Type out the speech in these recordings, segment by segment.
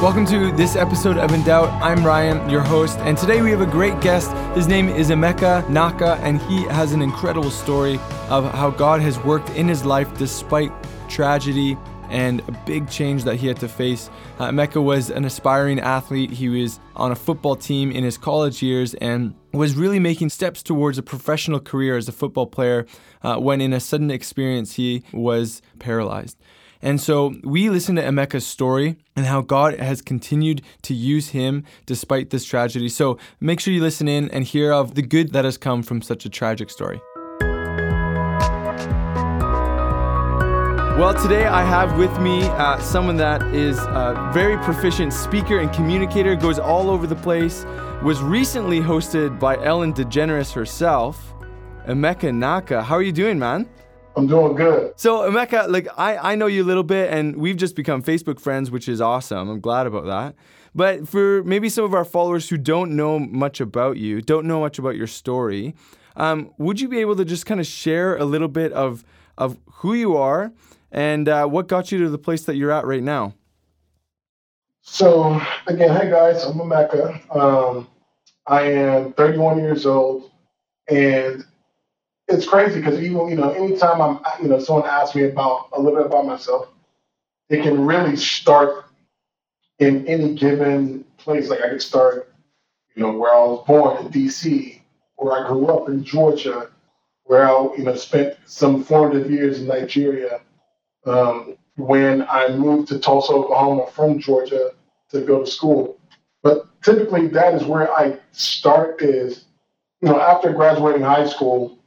Welcome to this episode of In Doubt. I'm Ryan, your host, and today we have a great guest. His name is Emeka Nnaka, and he has an incredible story of how God has worked in his life despite tragedy and a big change that he had to face. Uh, Emeka was an aspiring athlete. He was on a football team in his college years and was really making steps towards a professional career as a football player uh, when, in a sudden experience, he was paralyzed. And so we listen to Emeka's story and how God has continued to use him despite this tragedy. So make sure you listen in and hear of the good that has come from such a tragic story. Well, today I have with me uh, someone that is a very proficient speaker and communicator, goes all over the place, was recently hosted by Ellen DeGeneres herself, Emeka Nnaka. How are you doing, man? I'm doing good. So, Emeka, like I, I know you a little bit, and we've just become Facebook friends, which is awesome. I'm glad about that. But for maybe some of our followers who don't know much about you, don't know much about your story, um, would you be able to just kind of share a little bit of of who you are and uh, what got you to the place that you're at right now? So, again, hey guys, I'm Emeka. Um, I am 31 years old, and it's crazy because even you know anytime I'm you know someone asks me about a little bit about myself, it can really start in any given place. Like I could start, you know, where I was born in D.C., where I grew up in Georgia, where I you know spent some formative years in Nigeria. Um, when I moved to Tulsa, Oklahoma from Georgia to go to school. But typically that is where I start is, you know, after graduating high school,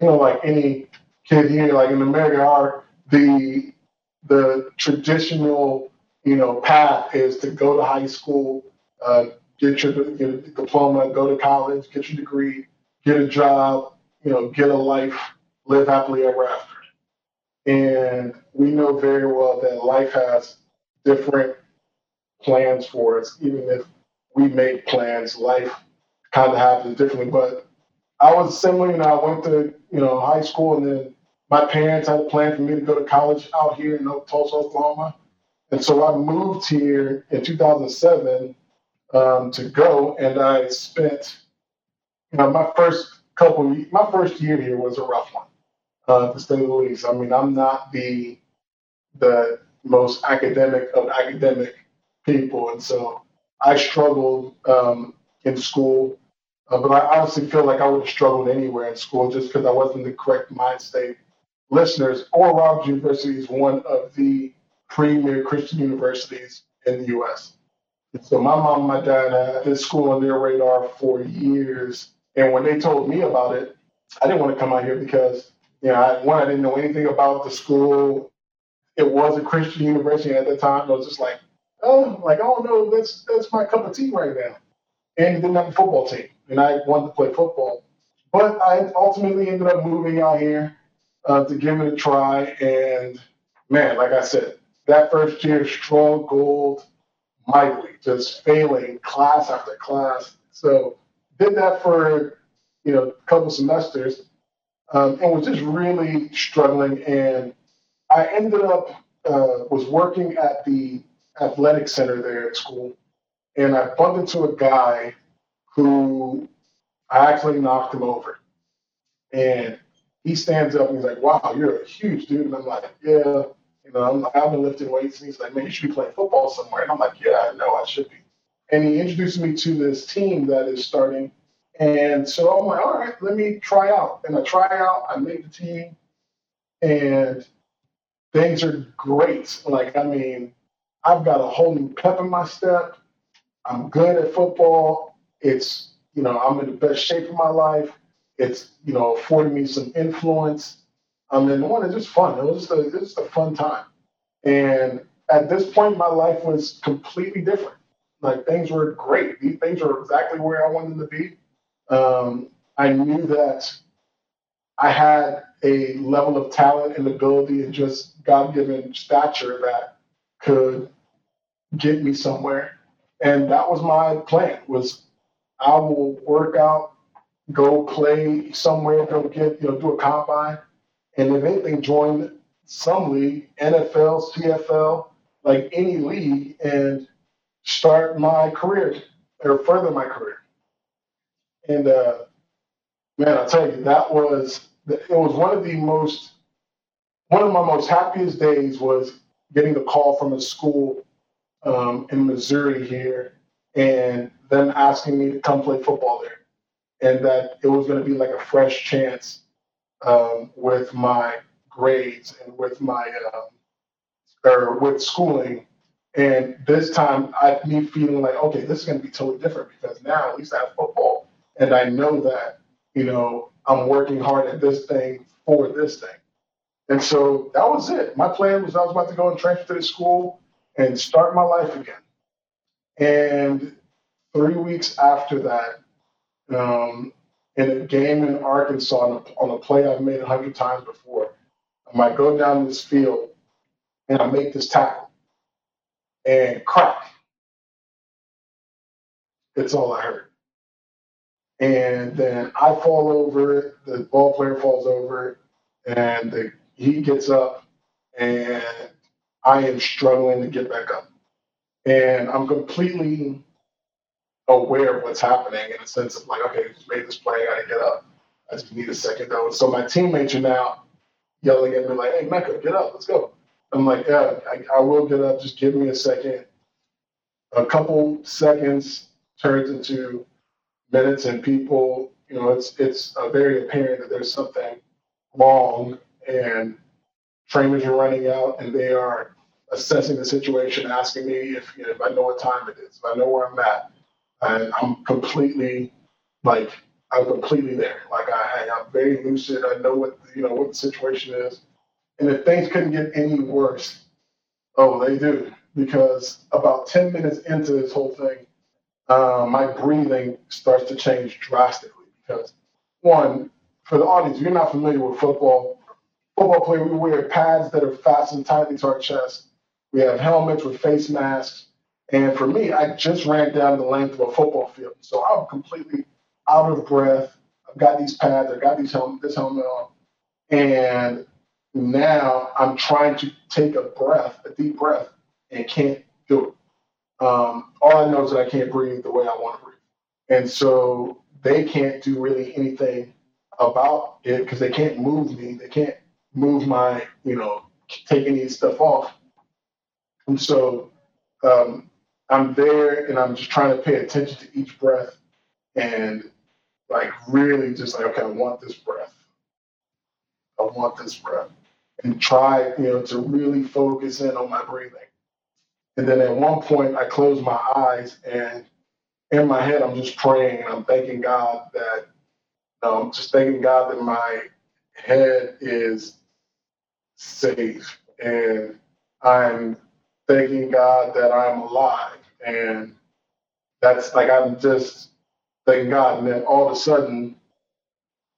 you know, like any kid here, like in America, are the the traditional, you know, path is to go to high school, uh, get your, get a diploma, go to college, get your degree, get a job, you know, get a life, live happily ever after. And we know very well that life has different plans for us, even if we make plans, life kind of happens differently. But I was similar, you know, I went to, you know, high school and then my parents had a plan for me to go to college out here in Tulsa, Oklahoma. And so I moved here in 2007 um, to go and I spent, you know, my first couple, of, my first year here was a rough one, uh, to say the least. I mean, I'm not the, the most academic of academic people. And so I struggled um, in school. Uh, but I honestly feel like I would have struggled anywhere in school just because I wasn't the correct mind state. Listeners, Oral Roberts University is one of the premier Christian universities in the U.S. And so my mom and my dad had this school on their radar for years. And when they told me about it, I didn't want to come out here because, you know, I, one, I didn't know anything about the school. It was a Christian university at the time. I was just like, oh, like, I don't know, that's, that's my cup of tea right now. And it didn't have a football team and I wanted to play football. But I ultimately ended up moving out here uh, to give it a try. And man, like I said, that first year struggled mightily, just failing class after class. So did that for you know a couple semesters, um, and was just really struggling. And I ended up uh, was working at the athletic center there at school, and I bumped into a guy who I actually knocked him over. And he stands up and he's like, wow, you're a huge dude. And I'm like, yeah, you know, i have been lifting weights. And he's like, man, you should be playing football somewhere. And I'm like, yeah, I know I should be. And he introduced me to this team that is starting. And so I'm like, all right, let me try out. And I try out, I made the team, and things are great. Like, I mean, I've got a whole new pep in my step. I'm good at football. It's, you know, I'm in the best shape of my life. It's, you know, affording me some influence. Um, and one, it's just fun. It was just a, it was just a fun time. And at this point, my life was completely different. Like things were great. These things were exactly where I wanted them to be. Um, I knew that I had a level of talent and ability and just God given stature that could get me somewhere. And that was my plan was I will work out, go play somewhere, go get, you know, do a combine, and anything, join some league, NFL, CFL, like any league, and start my career or further my career. And uh, man, I'll tell you, that was it was one of the most one of my most happiest days was getting a call from a school um, in Missouri here and them asking me to come play football there. And that it was going to be like a fresh chance um, with my grades and with my, um, or with schooling. And this time, I me feeling like, okay, this is going to be totally different because now at least I have football, and I know that you know I'm working hard at this thing for this thing. And so that was it. My plan was I was about to go and transfer to the school and start my life again. And three weeks after that, um, in a game in Arkansas on a, on a play I've made a hundred times before, I might go down this field and I make this tackle and crack. It's all I heard. And then I fall over, the ball player falls over, and the, he gets up, and I am struggling to get back up. And I'm completely aware of what's happening in a sense of like, okay, just made this play, I gotta get up. I just need a second though. So my teammates are now yelling at me like, hey, Mecca, get up, let's go. I'm like, yeah, I, I will get up, just give me a second. A couple seconds turns into minutes and people, you know, it's it's uh, very apparent that there's something wrong and trainers are running out and they are assessing the situation, asking me if you know, if I know what time it is, if I know where I'm at, and I'm completely like I'm completely there. Like I, I'm very lucid. I know what you know what the situation is, and if things couldn't get any worse, oh, they do. Because about ten minutes into this whole thing, uh, my breathing starts to change drastically. Because one, for the audience, if you're not familiar with football, football player we wear pads that are fastened tightly to our chest. We have helmets with face masks. And for me, I just ran down the length of a football field. So I'm completely out of breath. I've got these pads, I've got these helmet, this helmet on. And now I'm trying to take a breath, a deep breath, and can't do it. Um, all I know is that I can't breathe the way I want to breathe. And so they can't do really anything about it because they can't move me. They can't move my, you know, take any stuff off. And so um, I'm there and I'm just trying to pay attention to each breath and like really just like, okay, I want this breath. I want this breath. And try, you know, to really focus in on my breathing. And then at one point I close my eyes and in my head I'm just praying and I'm thanking God that know, I'm just thanking God that my head is safe and I'm thanking God that I'm alive. And that's like I'm just thanking God. And then all of a sudden,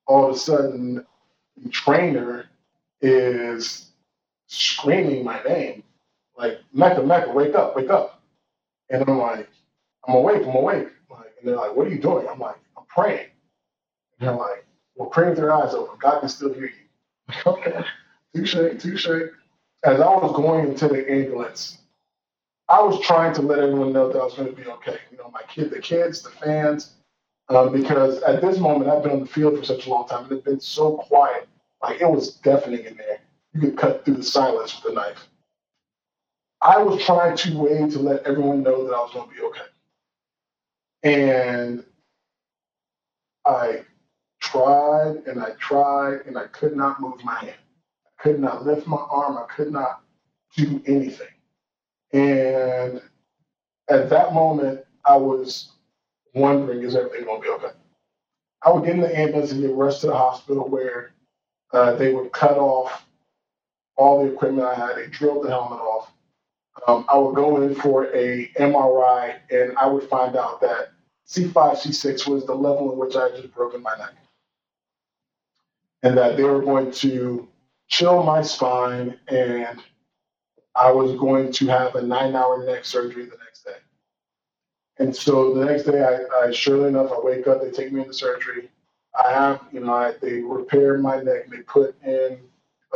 all of a sudden, the trainer is screaming my name, like Mecca, Mecca, wake up, wake up. And I'm like, I'm awake, I'm awake. Like, and they're like, what are you doing? I'm like, I'm praying. And they're like, well, pray with your eyes open. God can still hear you. okay, touche, touche. As I was going into the ambulance, I was trying to let everyone know that I was going to be okay. You know, my kid, the kids, the fans, um, because at this moment I've been on the field for such a long time and it's been so quiet. Like it was deafening in there. You could cut through the silence with a knife. I was trying to wait to let everyone know that I was going to be okay. And I tried and I tried and I could not move my hand. I could not lift my arm. I could not do anything. And at that moment, I was wondering, is everything going to be okay? I would get in the ambulance and get rushed to the hospital where uh, they would cut off all the equipment I had. They drilled the helmet off. Um, I would go in for a MRI and I would find out that C5, C6 was the level in which I had just broken my neck. and that they were going to chill my spine and I was going to have a nine hour neck surgery the next day. And so the next day, I, I surely enough, I wake up, they take me into surgery. I have, you know, I, they repair my neck, they put in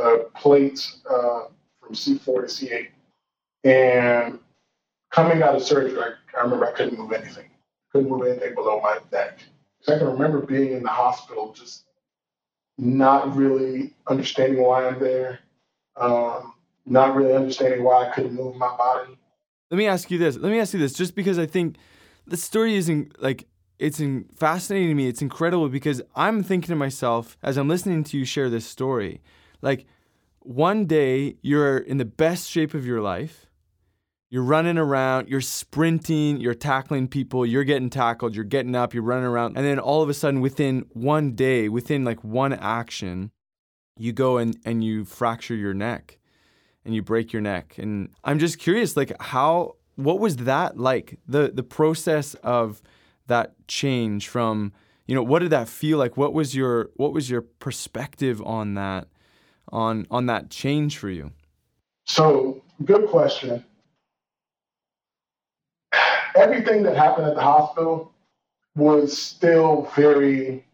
uh, plates uh, from C4 to C8. And coming out of surgery, I, I remember I couldn't move anything. Couldn't move anything below my neck. I can remember being in the hospital, just not really understanding why I'm there, um, not really understanding why I couldn't move my body. Let me ask you this. Let me ask you this, just because I think the story isn't like it's in, fascinating to me. It's incredible because I'm thinking to myself as I'm listening to you share this story, like one day you're in the best shape of your life. You're running around, you're sprinting, you're tackling people, you're getting tackled, you're getting up, you're running around. And then all of a sudden, within one day, within like one action, you go and, and you fracture your neck and you break your neck. And I'm just curious, like, how, what was that like? The, the process of that change from, you know, what did that feel like? What was your, what was your perspective on that, on, on that change for you? So, good question everything that happened at the hospital was still very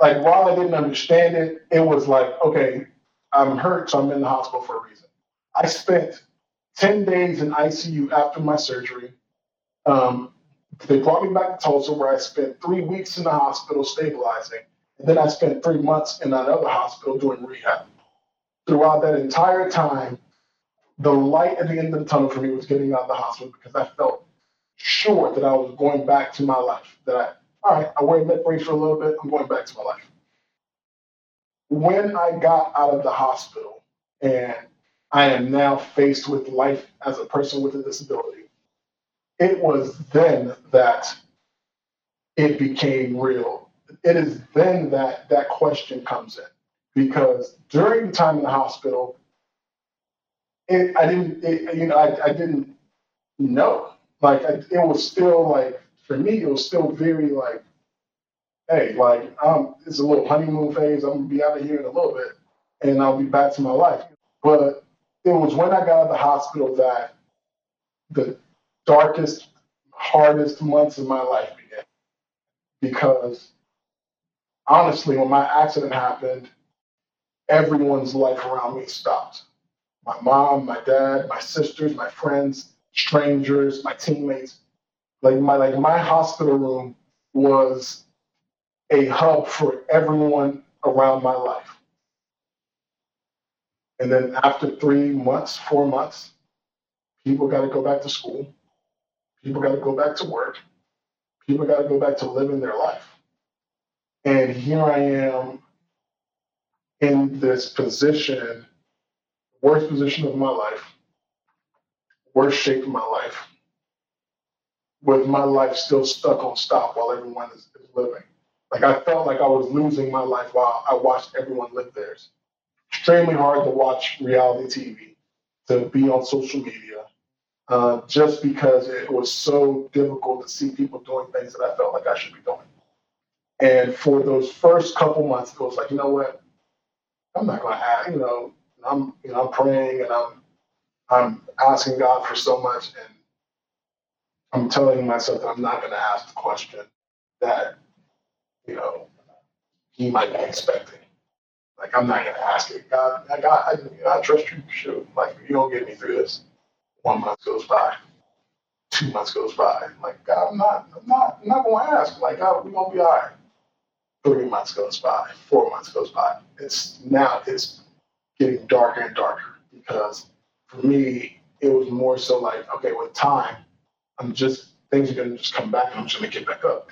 like while I didn't understand it, it was like, okay, I'm hurt, so I'm in the hospital for a reason. I spent 10 days in ICU after my surgery. Um, they brought me back to Tulsa where I spent three weeks in the hospital stabilizing. And then I spent three months in another hospital doing rehab. Throughout that entire time, the light at the end of the tunnel for me was getting out of the hospital because I felt sure that I was going back to my life. That I, all right, I wear that brace for a little bit, I'm going back to my life. When I got out of the hospital and I am now faced with life as a person with a disability, it was then that it became real. It is then that that question comes in because during the time in the hospital, it, I didn't, it, you know, I, I didn't know like it was still like for me, it was still very like, hey, like um, it's a little honeymoon phase. I'm gonna be out of here in a little bit, and I'll be back to my life. But it was when I got out of the hospital that the darkest, hardest months of my life began. Because honestly, when my accident happened, everyone's life around me stopped. My mom, my dad, my sisters, my friends, strangers, my teammates. Like my like my hospital room was a hub for everyone around my life. And then after three months, four months, people got to go back to school. People got to go back to work. People got to go back to living their life. And here I am in this position, worst position of my life, worst shape of my life, with my life still stuck on stop while everyone is, is living. Like I felt like I was losing my life while I watched everyone live theirs. Extremely hard to watch reality TV, to be on social media, uh, just because it was so difficult to see people doing things that I felt like I should be doing. And for those first couple months, it was like, you know what? I'm not going to, you know, I'm, you know, I'm praying and I'm I'm asking God for so much, and I'm telling myself that I'm not going to ask the question that, you know, He might be expecting. Like I'm not to ask it. God, I I, you know, I trust you. Shoot, like you don't get me through this. One month goes by, two months goes by. Like God, I'm not, I'm not, I'm not to ask. Like God, we're gonna be all right. Three months goes by, four months goes by. It's now it's getting darker and darker because for me, it was more so like, okay, with time, I'm just things are gonna just come back and I'm just gonna get back up.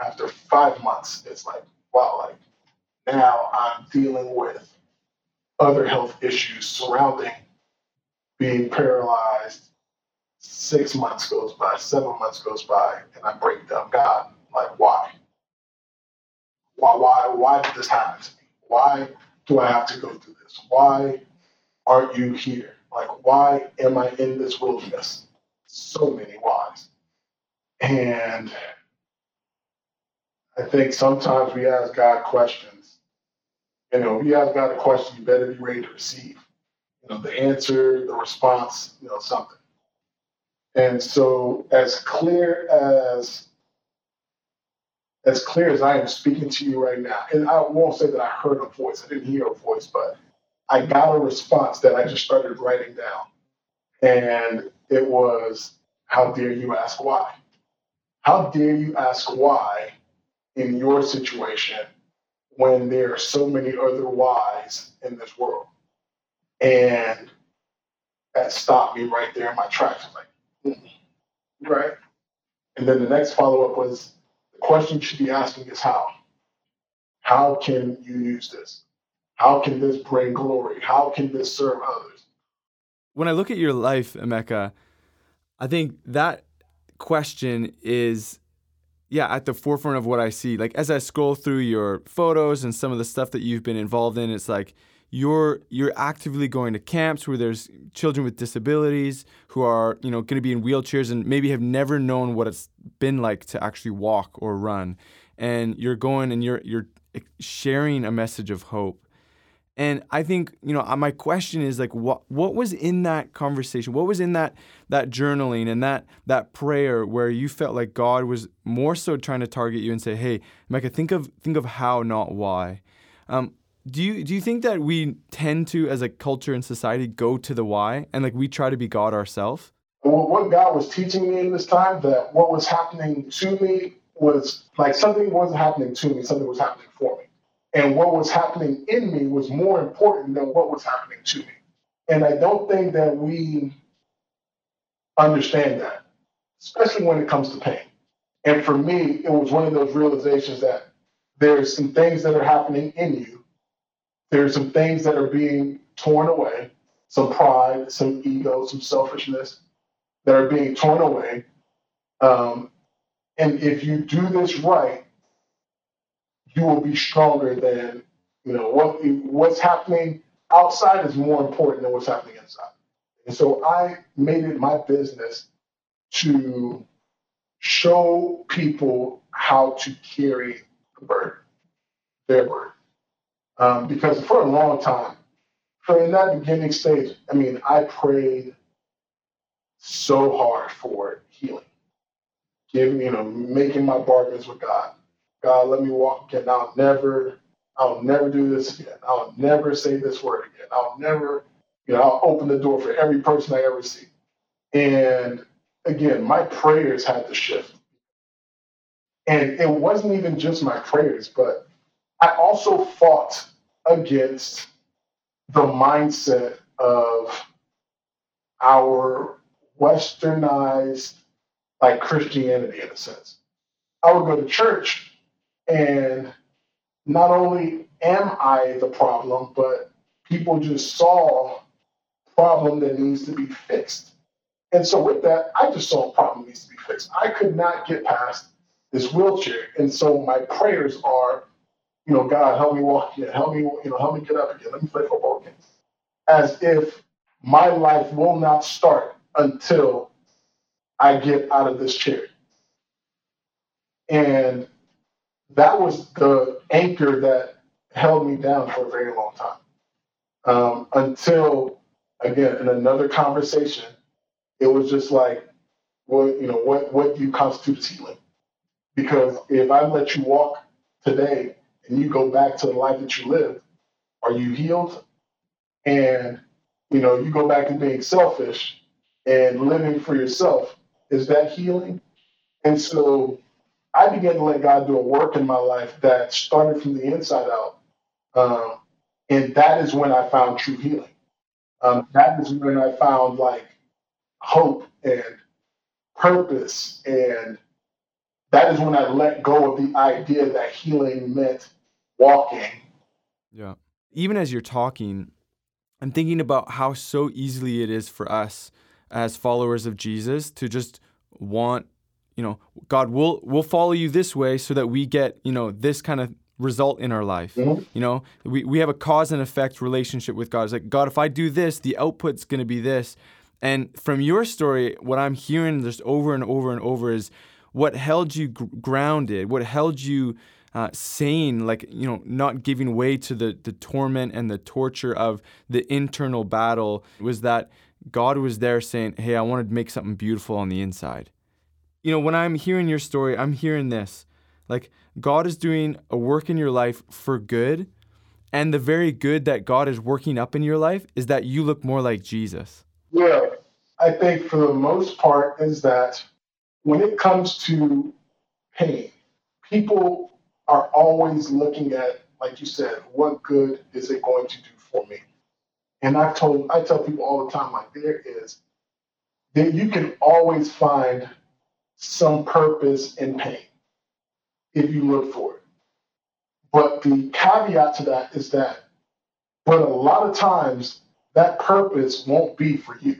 After five months, it's like, wow, like now I'm dealing with other health issues surrounding being paralyzed. Six months goes by, seven months goes by, and I break down. God, like why? Why, why, why did this happen to me? Why do I have to go through this? Why aren't you here? Like, why am I in this wilderness? So many whys. And I think sometimes we ask God questions You know, if you ask God a question, you better be ready to receive. You know, the answer, the response, you know, something. And so, as clear as as clear as I am speaking to you right now, and I won't say that I heard a voice, I didn't hear a voice, but I got a response that I just started writing down. And it was, How dare you ask why? How dare you ask why in your situation when there are so many other whys in this world? And that stopped me right there in my tracks. I was like, mm-hmm. right. And then the next follow up was the question you should be asking is how? How can you use this? How can this bring glory? How can this serve others? When I look at your life, Emeka, I think that question is yeah at the forefront of what i see. Like as i scroll through your photos and some of the stuff that you've been involved in it's like you're you're actively going to camps where there's children with disabilities who are you know going to be in wheelchairs and maybe have never known what it's been like to actually walk or run. And you're going and you're you're sharing a message of hope and I think, you know, uh, my question is like what what was in that conversation? What was in that that journaling and that that prayer where you felt like God was more so trying to target you and say, "Hey, Micah, think of think of how, not why." Um, do you do you think that we tend to, as a culture and society, go to the why and like we try to be God ourselves? Well, what God was teaching me in this time that what was happening to me was like something wasn't happening to me, something was happening for me. And what was happening in me was more important than what was happening to me. And I don't think that we understand that, especially when it comes to pain. And for me, it was one of those realizations that there's some things that are happening in you. There's some things that are being torn away, some pride, some ego, some selfishness that are being torn away. Um, and if you do this right, you will be stronger than you know what what's happening outside is more important than what's happening inside. And so I made it my business to show people how to carry the burden, their burden. Um, because for a long time, for in that beginning stage, I mean, I prayed so hard for healing, giving, you know, making my bargains with God. God, let me walk again. I'll never, I'll never do this again. I'll never say this word again. I'll never, you know, I'll open the door for every person I ever see. And again, my prayers had to shift. And it wasn't even just my prayers, but I also fought against the mindset of our westernized like Christianity in a sense. I would go to church and not only am I the problem, but people just saw a problem that needs to be fixed. And so with that, I just saw a problem needs to be fixed. I could not get past this wheelchair. And so my prayers are, you know, God, help me walk again, help me, you know, help me get up again, let me play football again. As if my life will not start until I get out of this chair. And that was the anchor that held me down for a very long time. Um, until again in another conversation, it was just like, well, you know, what what do you constitute as healing? Because if I let you walk today and you go back to the life that you lived, are you healed? And you know, you go back to being selfish and living for yourself. Is that healing? And so I began to let God do a work in my life that started from the inside out. Um, and that is when I found true healing. Um, that is when I found like hope and purpose. And that is when I let go of the idea that healing meant walking. Yeah. Even as you're talking, I'm thinking about how so easily it is for us as followers of Jesus to just want you know, God will will follow you this way so that we get, you know, this kind of result in our life. Mm-hmm. You know, we, we have a cause and effect relationship with God. It's like, God, if I do this, the output's going to be this. And from your story, what I'm hearing just over and over and over is what held you gr- grounded, what held you uh, saying, like, you know, not giving way to the, the torment and the torture of the internal battle was that God was there saying, Hey, I want to make something beautiful on the inside. You know, when I'm hearing your story, I'm hearing this like, God is doing a work in your life for good. And the very good that God is working up in your life is that you look more like Jesus. Yeah, I think for the most part is that when it comes to pain, people are always looking at, like you said, what good is it going to do for me? And I've told I tell people all the time, like there is that you can always find some purpose in pain if you look for it. But the caveat to that is that, but a lot of times that purpose won't be for you.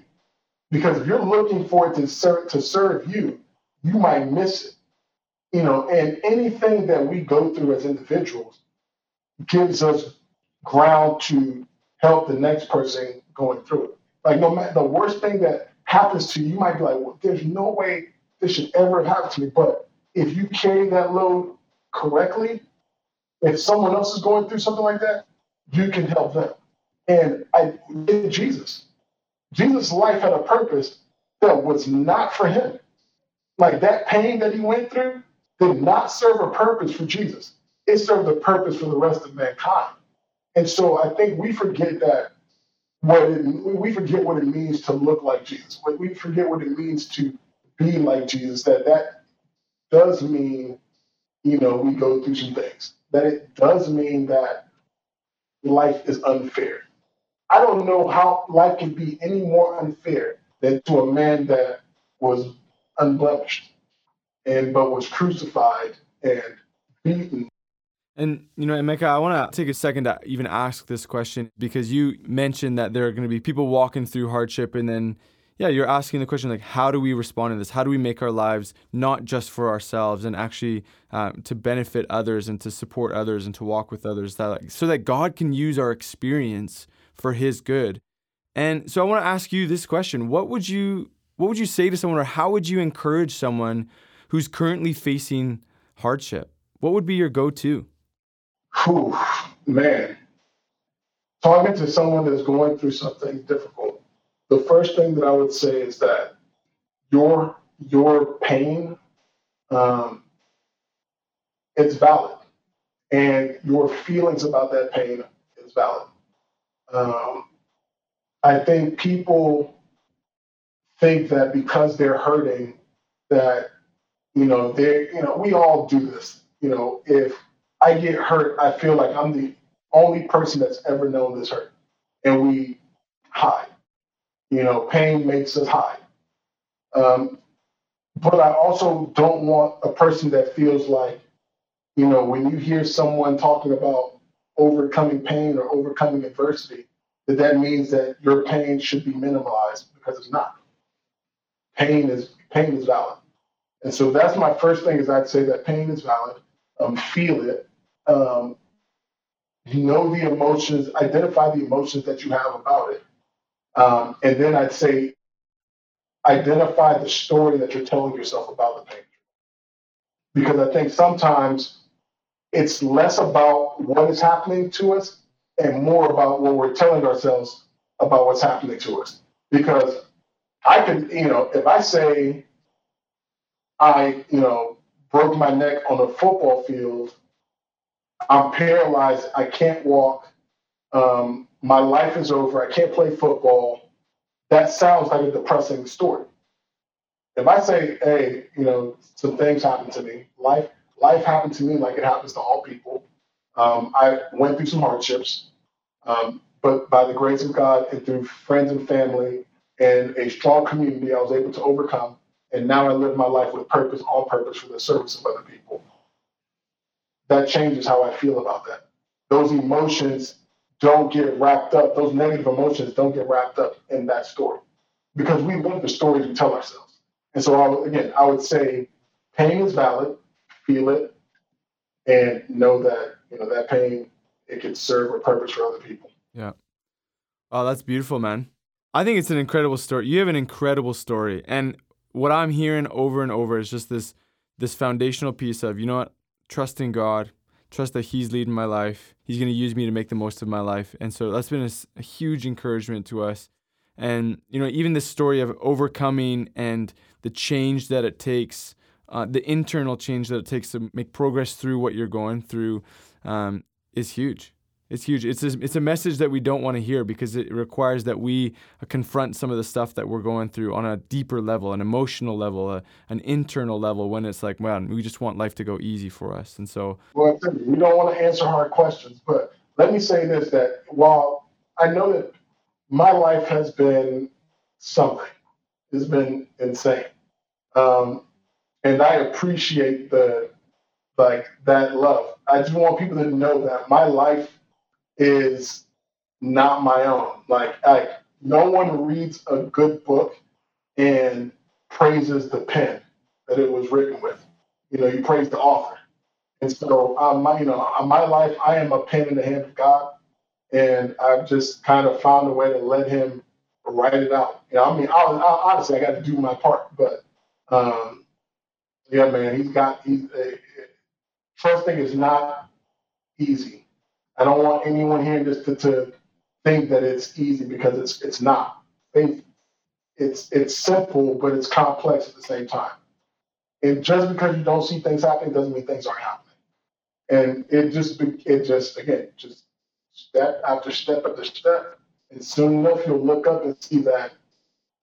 Because if you're looking for it to serve, to serve you, you might miss it. You know, and anything that we go through as individuals gives us ground to help the next person going through it. Like no matter the worst thing that happens to you, you might be like, well, there's no way this should ever happen to me. But if you carry that load correctly, if someone else is going through something like that, you can help them. And I Jesus. Jesus' life had a purpose that was not for him. Like that pain that he went through did not serve a purpose for Jesus. It served a purpose for the rest of mankind. And so I think we forget that what it, we forget what it means to look like Jesus. We forget what it means to be like Jesus. That that does mean, you know, we go through some things. That it does mean that life is unfair. I don't know how life can be any more unfair than to a man that was unblemished and but was crucified and beaten. And you know, Emeka, I want to take a second to even ask this question because you mentioned that there are going to be people walking through hardship, and then yeah, you're asking the question like, how do we respond to this? How do we make our lives not just for ourselves and actually uh, to benefit others and to support others and to walk with others, that like, so that God can use our experience for His good. And so I want to ask you this question: What would you what would you say to someone, or how would you encourage someone who's currently facing hardship? What would be your go-to? Whew, man, talking to someone that's going through something difficult, the first thing that I would say is that your your pain, um, it's valid, and your feelings about that pain is valid. Um, I think people think that because they're hurting, that you know they you know we all do this. You know, if I get hurt, I feel like I'm the only person that's ever known this hurt, and we hide. You know, pain makes us hide. Um, but I also don't want a person that feels like, you know, when you hear someone talking about overcoming pain or overcoming adversity, that that means that your pain should be minimalized because it's not. Pain is pain is valid, and so that's my first thing. Is I'd say that pain is valid. Um, feel it. Um, know the emotions. Identify the emotions that you have about it, um, and then I'd say identify the story that you're telling yourself about the pain. Because I think sometimes it's less about what is happening to us and more about what we're telling ourselves about what's happening to us. Because I can, you know, if I say I, you know, broke my neck on a football field, I'm paralyzed, I can't walk, um, my life is over, I can't play football, that sounds like a depressing story. If I say, hey, you know, some things happened to me, life life happened to me like it happens to all people. Um, I went through some hardships. Um, but by the grace of God and through friends and family and a strong community, I was able to overcome. And now I live my life with purpose, on purpose for the service of other people. That changes how I feel about that. Those emotions don't get wrapped up, those negative emotions don't get wrapped up in that story because we live the stories we tell ourselves. And so, I, again, I would say pain is valid, feel it, and know that you know that pain it could serve a purpose for other people. Yeah. Oh, that's beautiful, man. I think it's an incredible story. You have an incredible story. And what I'm hearing over and over is just this this foundational piece of, you know what, trusting God, trust that He's leading my life. He's going to use me to make the most of my life. And so that's been a, a huge encouragement to us. And, you know, even the story of overcoming and the change that it takes, uh, the internal change that it takes to make progress through what you're going through um, is huge. It's huge. It's a, it's a message that we don't want to hear because it requires that we confront some of the stuff that we're going through on a deeper level, an emotional level, a, an internal level. When it's like, man, we just want life to go easy for us, and so. Well, we don't want to answer hard questions, but let me say this: that while I know that my life has been something, it's been insane, um, and I appreciate the like that love. I just want people to know that my life is not my own. Like, like no one reads a good book and praises the pen that it was written with. You know, you praise the author. And so, um, my, you know, my life, I am a pen in the hand of God, and I've just kind of found a way to let Him write it out. You know, I mean, I, I, honestly, I got to do my part, but um, yeah, man, he's got. He's uh, first thing is not easy I don't want anyone here just to, to think that it's easy because it's it's not. It's it's simple, but it's complex at the same time. And just because you don't see things happening doesn't mean things aren't happening. And it just it just again just step after step after step, and soon enough you'll look up and see that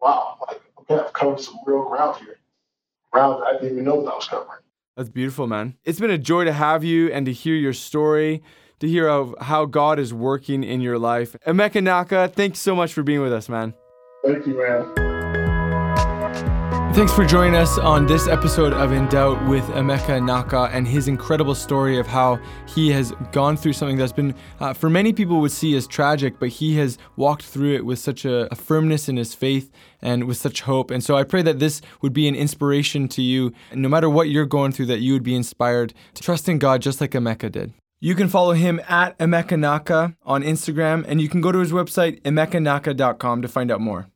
wow, like okay, I've covered some real ground here, ground I didn't even know that I was covering. That's beautiful, man. It's been a joy to have you and to hear your story to hear of how God is working in your life. Emeka Nnaka, thanks so much for being with us, man. Thank you, man. Thanks for joining us on this episode of In Doubt with Emeka Nnaka and his incredible story of how he has gone through something that's been, uh, for many people, would see as tragic, but he has walked through it with such a, a, firmness in his faith and with such hope. And so I pray that this would be an inspiration to you, no matter what you're going through, that you would be inspired to trust in God just like Emeka did. You can follow him at Emekanaka on Instagram, and you can go to his website, emekannaka.com, to find out more.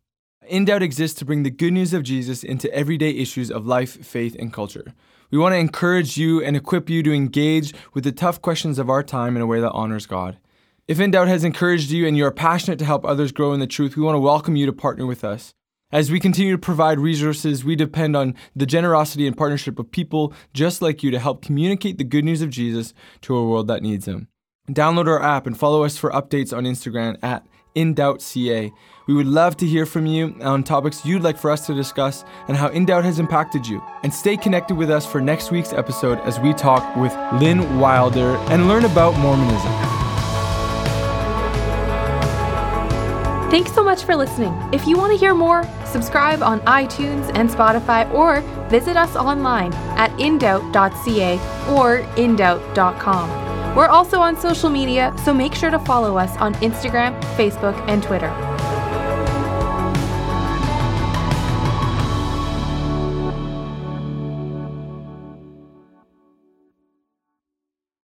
In Doubt exists to bring the good news of Jesus into everyday issues of life, faith, and culture. We want to encourage you and equip you to engage with the tough questions of our time in a way that honors God. If In Doubt has encouraged you and you are passionate to help others grow in the truth, we want to welcome you to partner with us. As we continue to provide resources, we depend on the generosity and partnership of people just like you to help communicate the good news of Jesus to a world that needs him. Download our app and follow us for updates on Instagram at InDoubtCA. We would love to hear from you on topics you'd like for us to discuss and how In Doubt has impacted you. And stay connected with us for next week's episode as we talk with Lynn Wilder and learn about Mormonism. Thanks so much for listening. If you want to hear more, subscribe on iTunes and Spotify or visit us online at indoubt.ca or indoubt.com. We're also on social media, so make sure to follow us on Instagram, Facebook, and Twitter.